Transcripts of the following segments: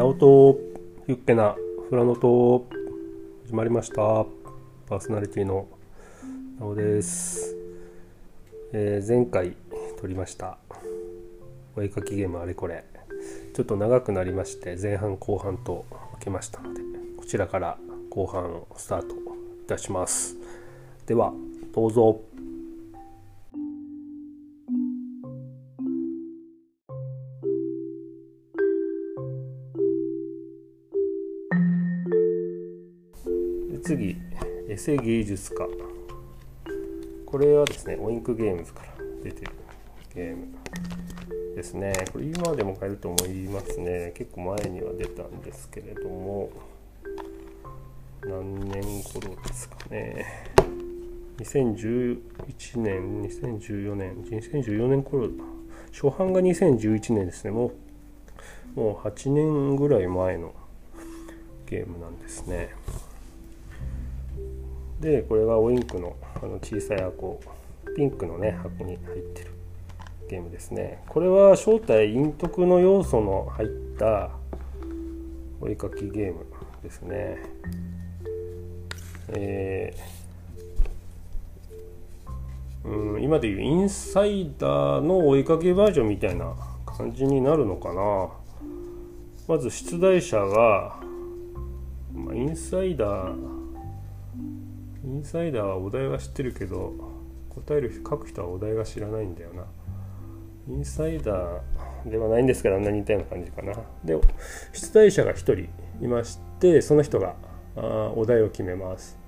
ナオトユッケなフラノト始まりました。パーソナリティのナオです、えー前回撮りました。お絵かきゲームあれこれ。ちょっと長くなりまして前半後半と分けましたのでこちらから後半をスタートいたします。ではどうぞ。エセ芸術家。これはですねオインクゲームズから出てるゲームですね。これ今でも買えると思いますね。結構前には出たんですけれども何年頃ですかね。2011年2014年2014年頃初版が2011年ですね。もうもう8年ぐらい前のゲームなんですね。でこれがオインクのあの小さい箱ピンクのね箱に入ってるゲームですね。これは正体陰徳の要素の入ったお絵かきゲームですね。えーうん、今でいうインサイダーのお絵かきバージョンみたいな感じになるのかな。まず出題者が、まあ、インサイダーインサイダーはお題は知ってるけど答える書く人はお題が知らないんだよな。インサイダーではないんですけどあんなに似たような感じかな。で出題者が1人いましてその人があお題を決めます。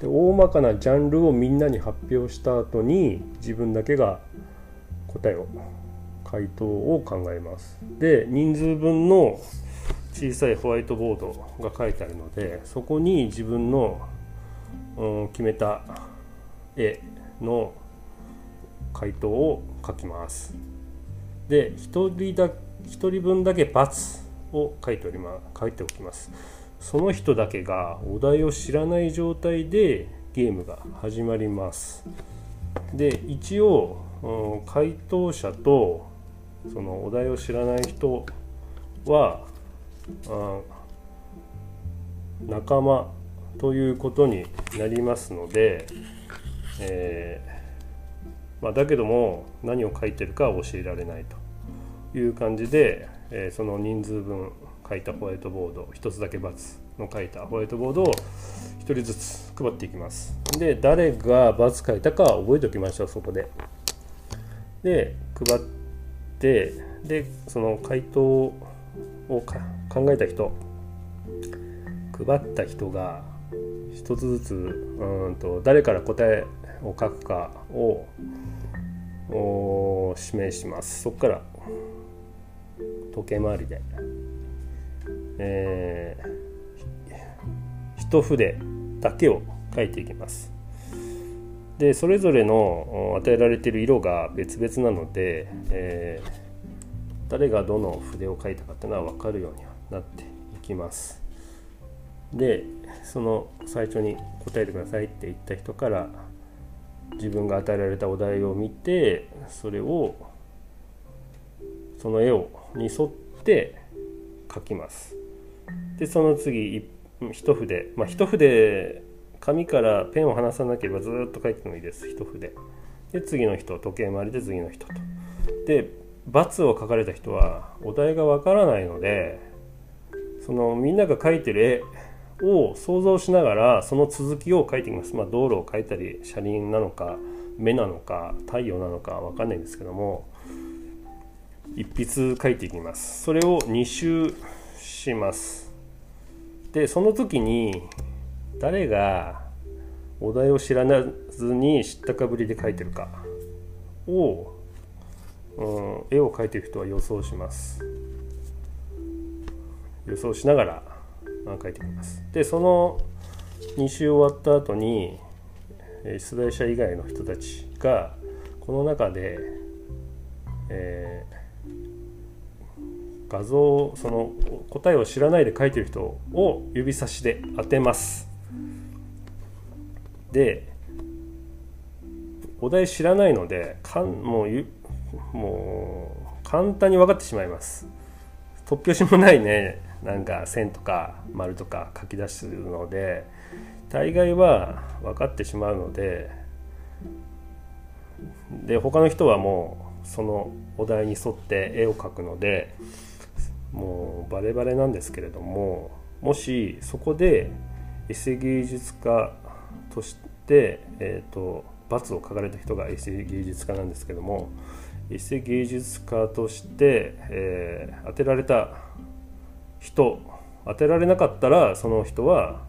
で大まかなジャンルをみんなに発表した後に自分だけが答えを回答を考えます。で人数分の小さいホワイトボードが書いてあるのでそこに自分の、決めた絵の回答を書きます。で1人だ一人分だけ×を書いておりま書いておきます。その人だけがお題を知らない状態でゲームが始まります。で一応、回答者とそのお題を知らない人は仲間ということになりますので、えーまあ、だけども何を書いてるかは教えられないという感じで、えーその人数分書いたホワイトボード1つだけ×の書いたホワイトボードを1人ずつ配っていきます。で誰が×書いたかは覚えておきましょうそこで。で配ってでその回答を考えた人。配った人が一つずつうんと誰から答えを書くかをお指名します。そこから時計回りで、えー、一筆だけを書いていきます。でそれぞれの与えられている色が別々なので、えー誰がどの筆を書いたかっていうのは分かるようになっていきます。でその最初に答えてくださいって言った人から自分が与えられたお題を見てそれをその絵をに沿って描きます。でその次一筆。まあ一筆紙からペンを離さなければずっと書いてもいいです。一筆。で次の人時計回りで次の人と。で×を書かれた人はお題がわからないのでそのみんなが描いてる絵を想像しながらその続きを描いていきます、まあ、道路を描いたり車輪なのか目なのか太陽なのかわかんないんですけども一筆描いていきます。それを2周します。でその時に誰がお題を知らずに知ったかぶりで描いてるかをうん、絵を描いている人は予想します。予想しながらあ描いてます。でその2週終わった後に出題者以外の人たちがこの中で、えー画像その答えを知らないで書いてる人を指差しで当てます。でお題知らないのでかんもうゆもう簡単に分かってしまいます。突拍子もないね。なんか線とか丸とか書き出すので大概は分かってしまうのでで他の人はもうそのお題に沿って絵を描くのでもうバレバレなんですけれどももしそこでエセ芸術家として、えーと、罰を書かれた人がエセ芸術家なんですけどもエセ芸術家として、えー、当てられた人当てられなかったらその人は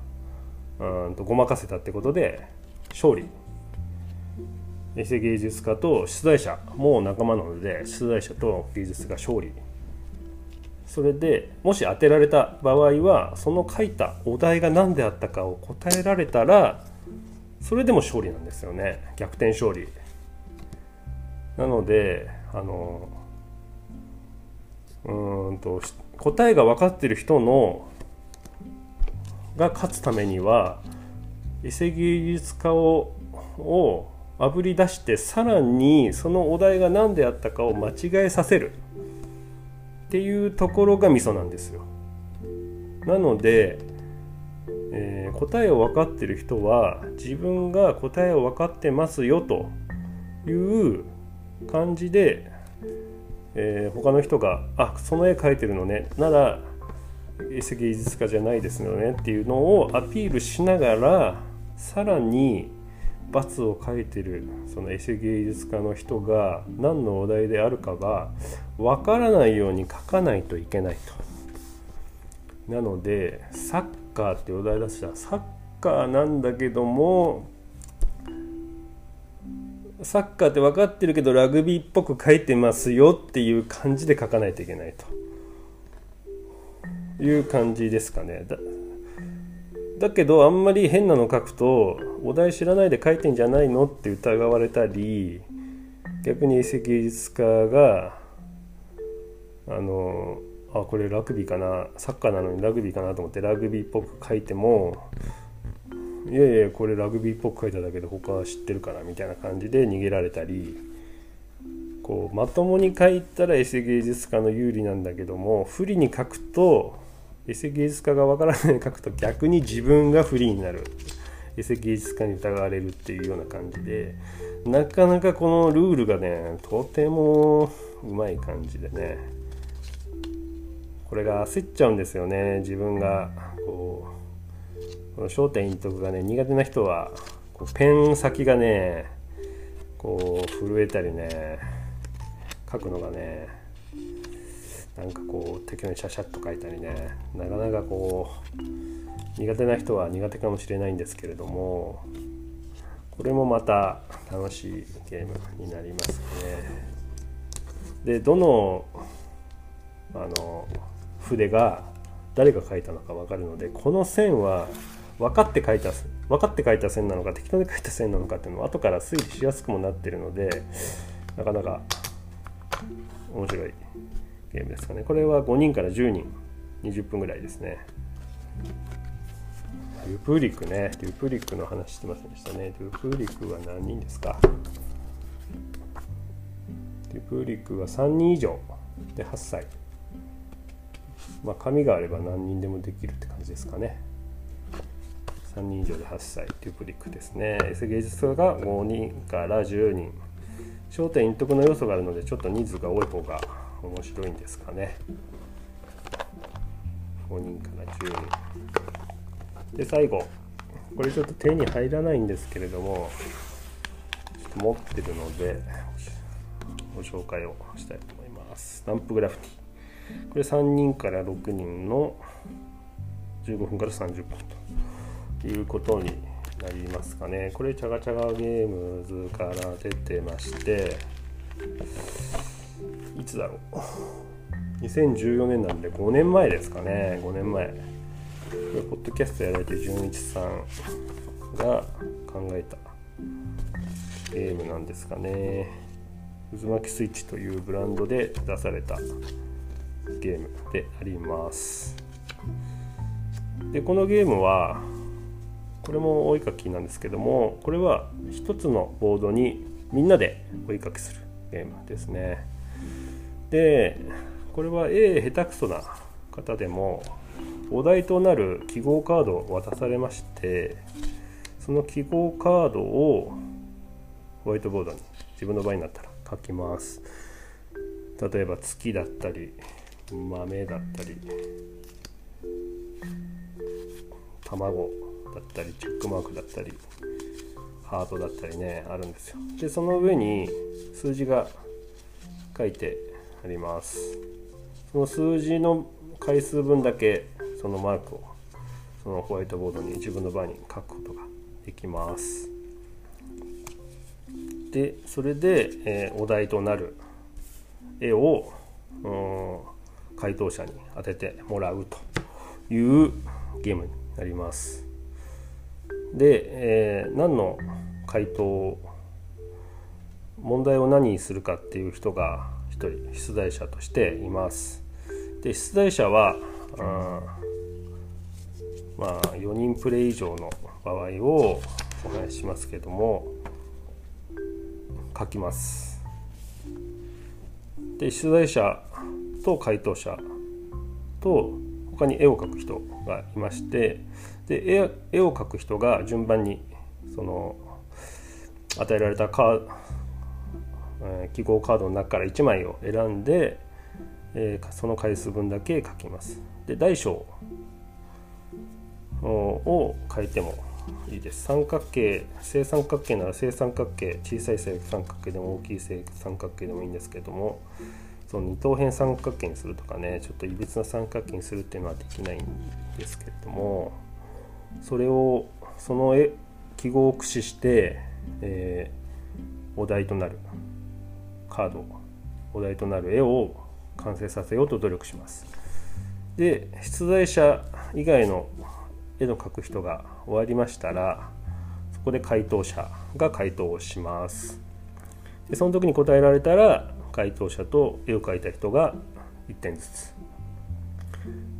うんとごまかせたってことで勝利。エセ芸術家と出題者も仲間なので出題者と芸術家勝利。それでもし当てられた場合はその書いたお題が何であったかを答えられたらそれでも勝利なんですよね。逆転勝利。なのであのうんと答えが分かってる人のが勝つためにはエセ芸術家ををあぶり出してさらにそのお題が何であったかを間違えさせるっていうところがミソなんですよ。なので、えー、答えを分かってる人は自分が答えを分かってますよという感じで、えー、他の人が「あその絵描いてるのねなら絵芸術家じゃないですよね」っていうのをアピールしながらさらに罰を書いてるそのエセ芸術家の人が何のお題であるかがわからないように書かないといけないと。なのでサッカーってお題出したらサッカーなんだけどもサッカーって分かってるけどラグビーっぽく書いてますよっていう感じで書かないといけないという感じですかね。だけどあんまり変なの書くとお題知らないで書いてんじゃないのって疑われたり逆に遺跡芸術家があのあこれラグビーかなサッカーなのにラグビーかなと思ってラグビーっぽく書いてもいやいやこれラグビーっぽく書いただけで他は知ってるからみたいな感じで逃げられたりこうまともに書いたらエセ芸術家の有利なんだけども不利に書くとエセ芸術家がわからないように 書くと逆に自分が不利になる。エセ芸術家に疑われるっていうような感じで。なかなかこのルールがねとてもうまい感じでねこれが焦っちゃうんですよね。自分がこうこの焦点陰徳がね苦手な人はこうペン先がねこう震えたりね書くのがねなんかこう適当にシャシャッと書いたりねなかなかこう苦手な人は苦手かもしれないんですけれどもこれもまた楽しいゲームになりますね。でどのあの筆が誰が書いたのか分かるのでこの線は分かって書いた分かって書いた線なのか適当に書いた線なのかっていうのを後から推理しやすくもなってるのでなかなか面白いゲームですかね。これは5人から10人20分ぐらいですね。デュプリックね。デュプリックの話してませんでしたね。デュプリックは何人ですか？デュプリックは3人以上。で8歳。まあ紙があれば何人でもできるって感じですかね。3人以上で8歳デュプリックですね。S 芸術家が5人から10人焦点陰徳の要素があるのでちょっと人数が多い方が面白いんですかね。5人から10人で最後。これちょっと手に入らないんですけれどもちょっと持ってるのでご紹介をしたいと思います。スタンプグラフィティ。これ3人から6人の15分から30分と。いうことになりますかね。これチャガチャガゲームズから出てましていつだろう。2014年なんで5年前ですかね。5年前これポッドキャストやられて純一さんが考えたゲームなんですかね。渦巻きスイッチというブランドで出されたゲームであります。でこのゲームはこれもお絵かきなんですけどもこれは一つのボードにみんなでお絵かきするゲームですね。でこれは絵下手くそな方でもお題となる記号カードを渡されましてその記号カードをホワイトボードに自分の場合になったら書きます。例えば月だったり豆だったり卵だったりチェックマークだったりハートだったりねあるんですよ。でその上に数字が書いてあります。その数字の回数分だけそのマークをそのホワイトボードに自分の場に書くことができます。でそれで、えー、お題となる絵を回答者に当ててもらうというゲームになります。で、えー、何の回答を問題を何にするかっていう人が1人出題者としています。で出題者はあまあ4人プレイ以上の場合をお話ししますけども書きます。で出題者と回答者と他に絵を描く人がいましてで絵を描く人が順番にその与えられたカー、え、記号カードの中から1枚を選んで、えー、その回数分だけ書きます。で大小を書いてもいいです。三角形正三角形なら正三角形小さい正三角形でも大きい正三角形でもいいんですけどもその二等辺三角形にするとかねちょっといびつな三角形にするっていうのはできないんですけれどもそれをその絵記号を駆使して、えー、お題となるカードお題となる絵を完成させようと努力します。で出題者以外の絵の描く人が終わりましたらそこで回答者が回答をします。でその時に答えられたら回答者と絵を描いた人が1点ずつ。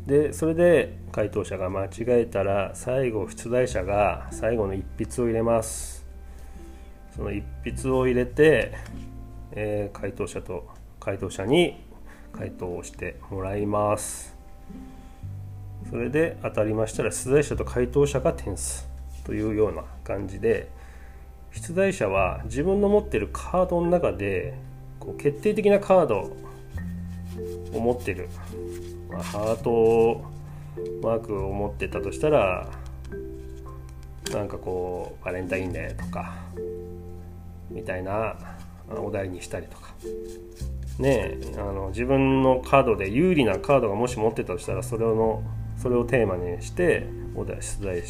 でそれで回答者が間違えたら最後出題者が最後の一筆を入れます。その一筆を入れて、えー、回答者と回答者に回答をしてもらいます。それで当たりましたら出題者と回答者が点数。というような感じで出題者は自分の持ってるカードの中でこう決定的なカードを持ってる、まあ、ハートマークを持ってたとしたらなんかこうバレンタインデーとかみたいなお題にしたりとか。ねあの自分のカードで有利なカードがもし持ってたとしたらそれのそれをテーマにしてお題出題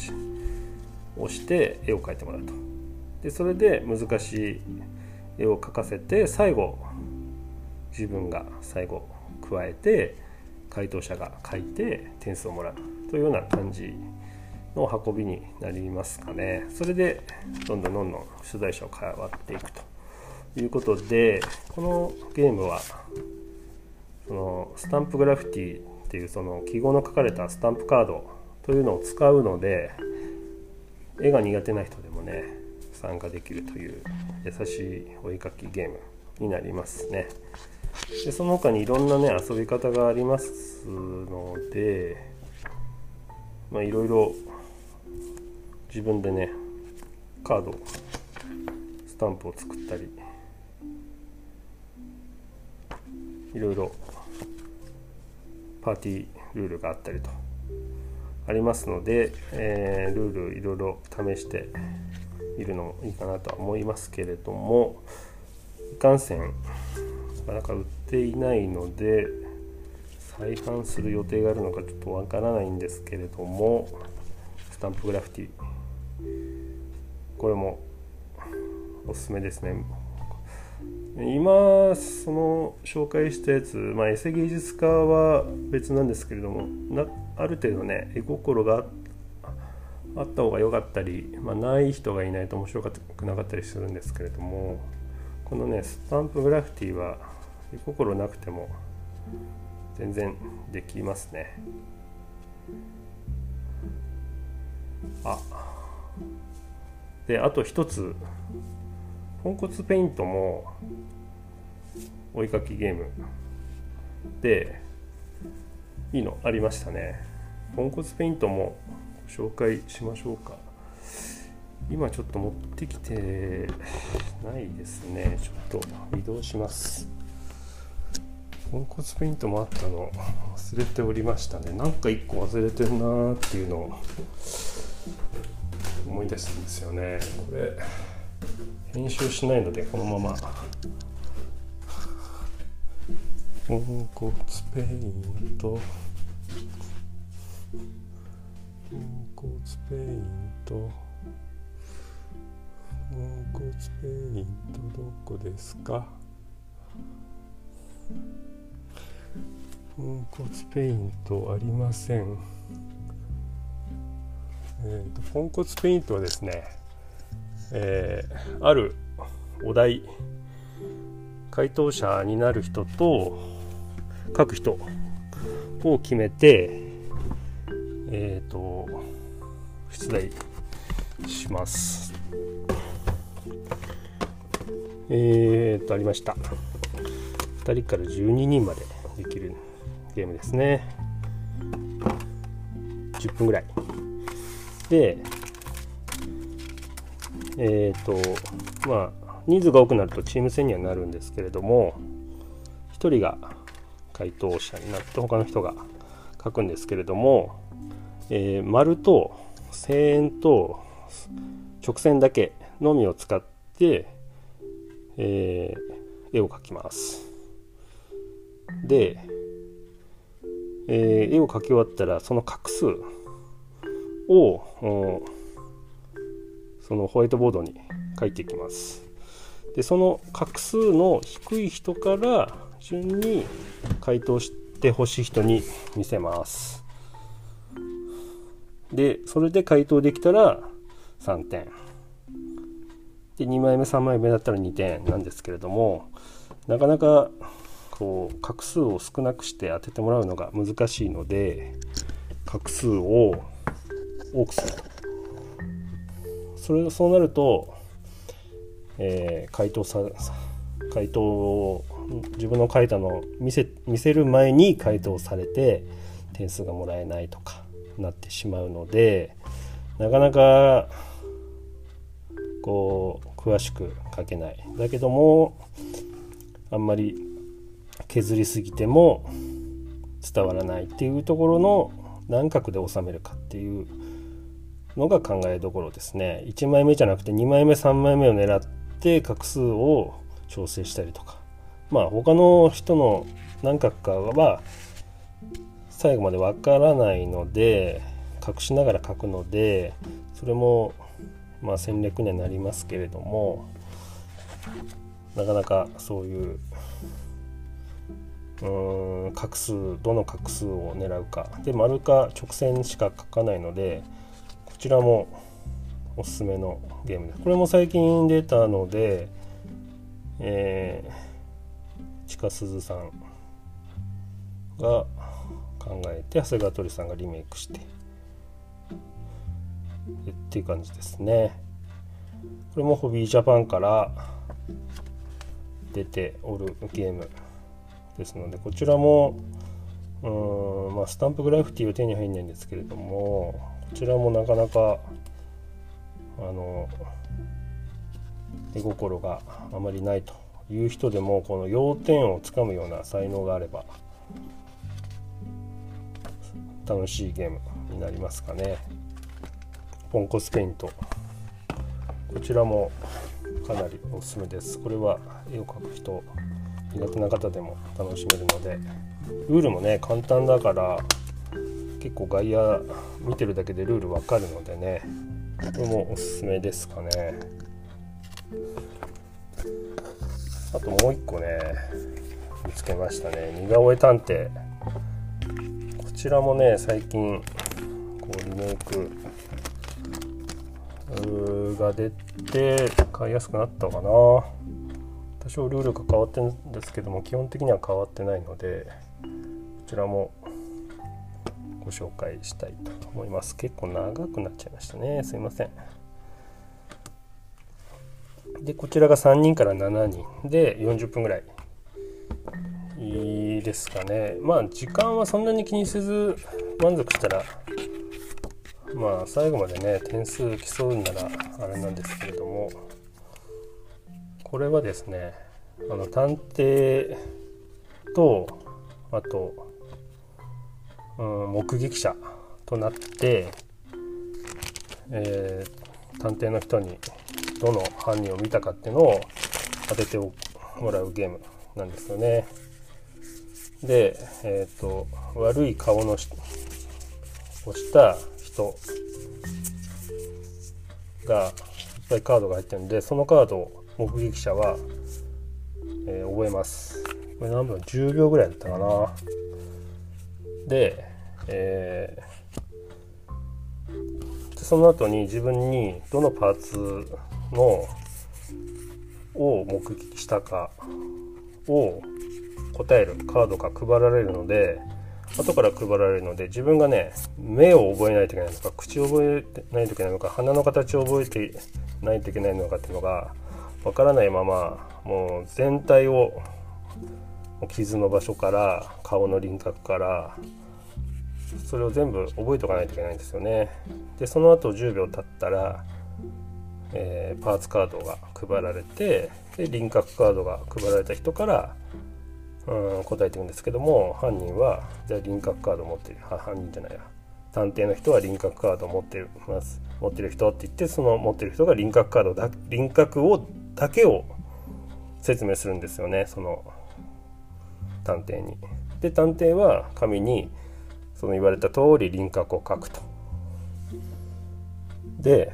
をして絵を描いてもらうと。でそれで難しい絵を描かせて最後自分が最後加えて回答者が書いて点数をもらうというような感じの運びになりますかねそれでどんどんどんどん取材者を変わっていくということでこのゲームはそのスタンプグラフィティっていうその記号の書かれたスタンプカードというのを使うので絵が苦手な人でもね参加できるという優しいお絵かきゲームになりますね。でその他にいろんなね遊び方がありますのでまあいろいろ自分でねカードスタンプを作ったりいろいろパーティールールがあったりとありますので、えー、ルールいろいろ試しているのもいいかなとは思いますけれどもいかんせんなかなか売っていないので再販する予定があるのかちょっとわからないんですけれどもスタンプグラフィティ。これもおすすめですね。今その紹介したやつ、まあ、エセ芸術家は別なんですけれどもなある程度ね絵心があった方が良かったり、まあ、ない人がいないと面白くなかったりするんですけれどもこのねスタンプグラフィティは絵心なくても全然できますね。あ。であと一つ。ポンコツペイントも追いかきゲーム。でいいのありましたね。ポンコツペイントも紹介しましょうか。今ちょっと持ってきてないですね。ちょっと移動します。ポンコツペイントもあったの忘れておりましたね。なんか1個忘れてるなーっていうのを思い出したんですよね。これ編集しないのでこのまま。ポンコツペイント。ポンコツペイント。ポンコツペイントどこですか？ポンコツペイントありません。えーと、ポンコツペイントはですね、えー、あるお題回答者になる人と書く人を決めてえっ、ー、と出題します。えーとありました。2人から12人までできるゲームですね。10分ぐらい。でえっ、ー、とまあ人数が多くなるとチーム戦にはなるんですけれども1人が回答者になって他の人が書くんですけれども、えー、丸と線円と直線だけのみを使って、えー、絵を描きます。で、えー、絵を描き終わったらその画数をそのホワイトボードに書いていきます。でその画数の低い人から順に回答してほしい人に見せます。でそれで回答できたら3点。で2枚目3枚目だったら2点なんですけれどもなかなかこう画数を少なくして当ててもらうのが難しいので画数を多くする。それそうなると、えー、回答さ回答を自分の書いたのを見せ見せる前に回答されて点数がもらえないとかなってしまうのでなかなかこう詳しく書けない。だけどもあんまり削りすぎても伝わらないっていうところの何画で収めるかっていうのが考えどころですね。1枚目じゃなくて2枚目3枚目を狙って画数を調整したりとか。まあ他の人の何画かは最後までわからないので隠しながら書くのでそれもまあ戦略にはなりますけれどもなかなかそういううん画数どの画数を狙うか。で丸か直線しか書かないのでこちらもおすすめのゲームです。これも最近出たのでえー、近鈴さんが考えて長谷川鳥さんがリメイクしてっていう感じですね。これもホビージャパンから出ておるゲーム。ですのでこちらもうん、まあ、スタンプグラフィティは手に入んないんですけれどもこちらもなかなかあの絵心があまりないという人でもこの要点をつかむような才能があれば楽しいゲームになりますかね。ポンコスペイント。こちらもかなりおすすめです。これは絵を描く人苦手な方でも楽しめるのでルールもね簡単だから結構外野見てるだけでルールわかるのでねこれもおすすめですかね。あともう一個ね見つけましたね。似顔絵探偵。こちらもね最近こうリメイクが出て買いやすくなったかな。多少ルールが変わってるんですけども基本的には変わってないのでこちらもご紹介したいと思います。結構長くなっちゃいましたね。すいません。でこちらが3人から7人で40分ぐらい。いいですかね。まあ時間はそんなに気にせず満足したらまあ最後までね点数競うんならあれなんですけど。これはですねあの探偵とあと、うん、目撃者となって、えー、探偵の人にどの犯人を見たかっていうのを当ててもらうゲームなんですよね。で、えーと、悪い顔のしをした人がいっぱいカードが入ってるんでそのカードを目撃者は、えー、覚えます。これ何分？10秒ぐらいだったかな。で、えー、その後に自分にどのパーツのを目撃したかを答えるカードが配られるので後から配られるので自分がね目を覚えないといけないのか口を覚えないといけないのか鼻の形を覚えてないといけないのかっていうのがわからないままもう全体を傷の場所から顔の輪郭からそれを全部覚えておかないといけないんですよね。でその後10秒経ったら、えー、パーツカードが配られてで輪郭カードが配られた人からうん答えていくんですけども犯人はじゃあ輪郭カード持ってる犯人じゃないや探偵の人は輪郭カードを持ってます持ってる人って言ってその持ってる人が輪郭カードだ輪郭をだけを説明するんですよねその探偵に。で探偵は紙にその言われた通り輪郭を書くと。で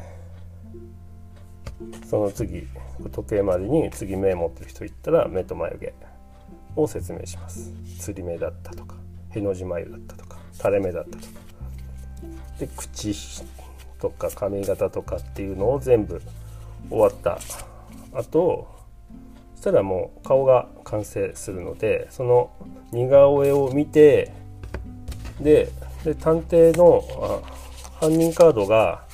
その次時計までに次目持ってる人言ったら目と眉毛を説明します釣り目だったとかへの字眉だったとか垂れ目だったとかで口とか髪型とかっていうのを全部終わった後そしたらもう顔が完成するのでその似顔絵を見てでで探偵の犯人カードが、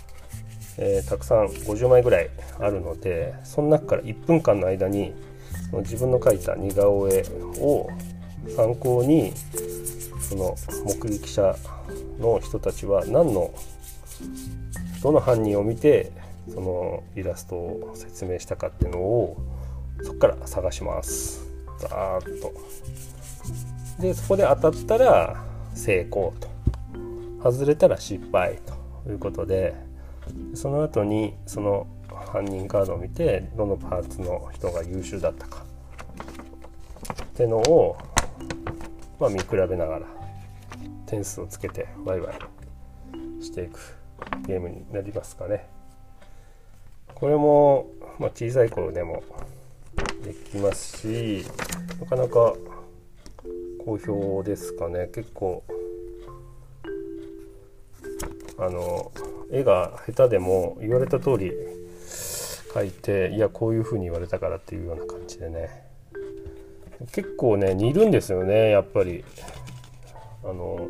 えー、たくさん50枚ぐらいあるのでその中から1分間の間に自分の描いた似顔絵を参考にその目撃者の人たちは何のどの犯人を見てそのイラストを説明したかっていうのをそこから探します。ザーッと。でそこで当たったら成功と。外れたら失敗と。いうことでその後にその犯人カードを見てどのパーツの人が優秀だったか。っていうのを、まあ、見比べながら点数をつけてワイワイしていくゲームになりますかね。これも、まあ、小さい頃でもできますしなかなか好評ですかね。結構あの絵が下手でも言われた通り描いていやこういう風に言われたからっていうような感じでね。結構ね似るんですよねやっぱり。あの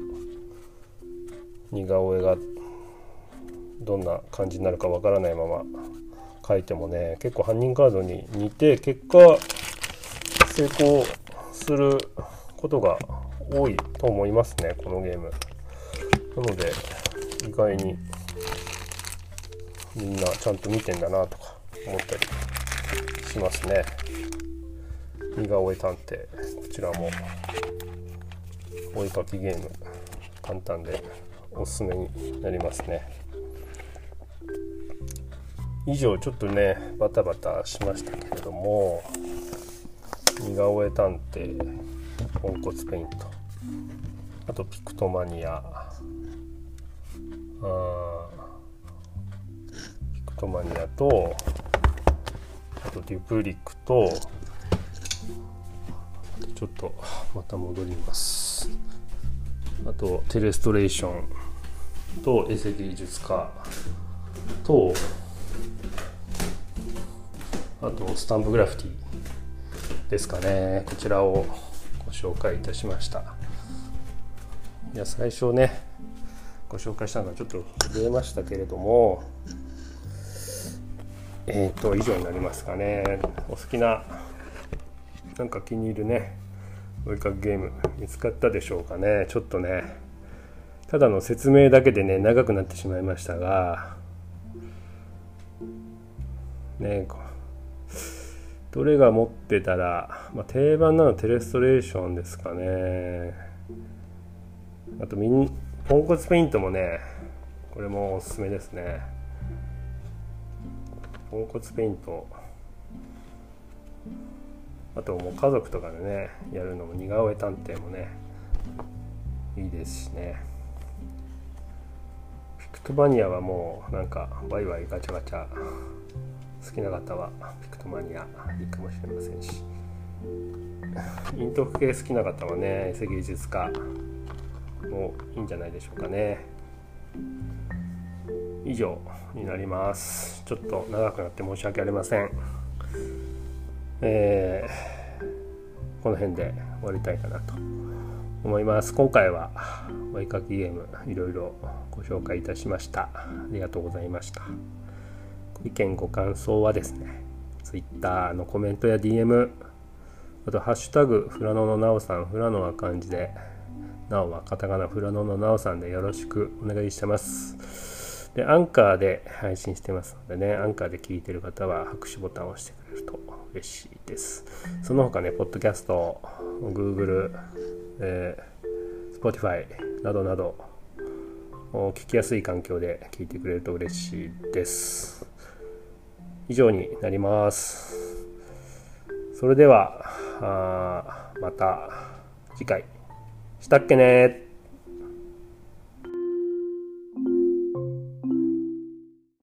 似顔絵がどんな感じになるかわからないまま。書いてもね結構犯人カードに似て結果成功することが多いと思いますねこのゲーム。なので意外にみんなちゃんと見てんだなとか思ったりしますね。似顔絵探偵こちらもお絵かきゲーム簡単でおすすめになりますね。以上ちょっとねバタバタしましたけれども似顔絵探偵ポンコツペイント。あとピクトマニア。あピクトマニアとあとデュプリックとちょっとまた戻ります。あとテレストレーションとエセ芸術家とあとスタンプグラフィティですかね。こちらをご紹介いたしました。いや最初ねご紹介したのがちょっと震えましたけれどもえっ、ー、と以上になりますかね。お好きななんか気に入るね追いかけゲーム見つかったでしょうかね。ちょっとねただの説明だけでね長くなってしまいましたがねどれが持ってたら、まあ、定番なのテレストレーションですかね。あとミンポンコツペイントもねこれもおすすめですね。ポンコツペイント。あともう家族とかでねやるのも似顔絵探偵もねいいですしね。ピクトマニアはもうなんかワイワイガチャガチャ好きな方はピクトマニアいいかもしれませんし。イントフ系好きな方はねエセ芸術家もいいんじゃないでしょうかね。以上になります。ちょっと長くなって申し訳ありません。えー、この辺で終わりたいかなと思います。今回はお絵かきゲームいろいろご紹介いたしました。ありがとうございました。意見ご感想はですね Twitter のコメントや DM あと「ハッシュタグフラノのなおさん」フラノは漢字でなおはカタカナフラノのなおさんでよろしくお願いしてますでアンカーで配信してますのでねアンカーで聞いてる方は拍手ボタンを押してくれると嬉しいです。その他ね、ポッドキャスト、Google、えー、Spotify などなど、聞きやすい環境で聞いてくれると嬉しいです。以上になります。それでは、また次回。したっけね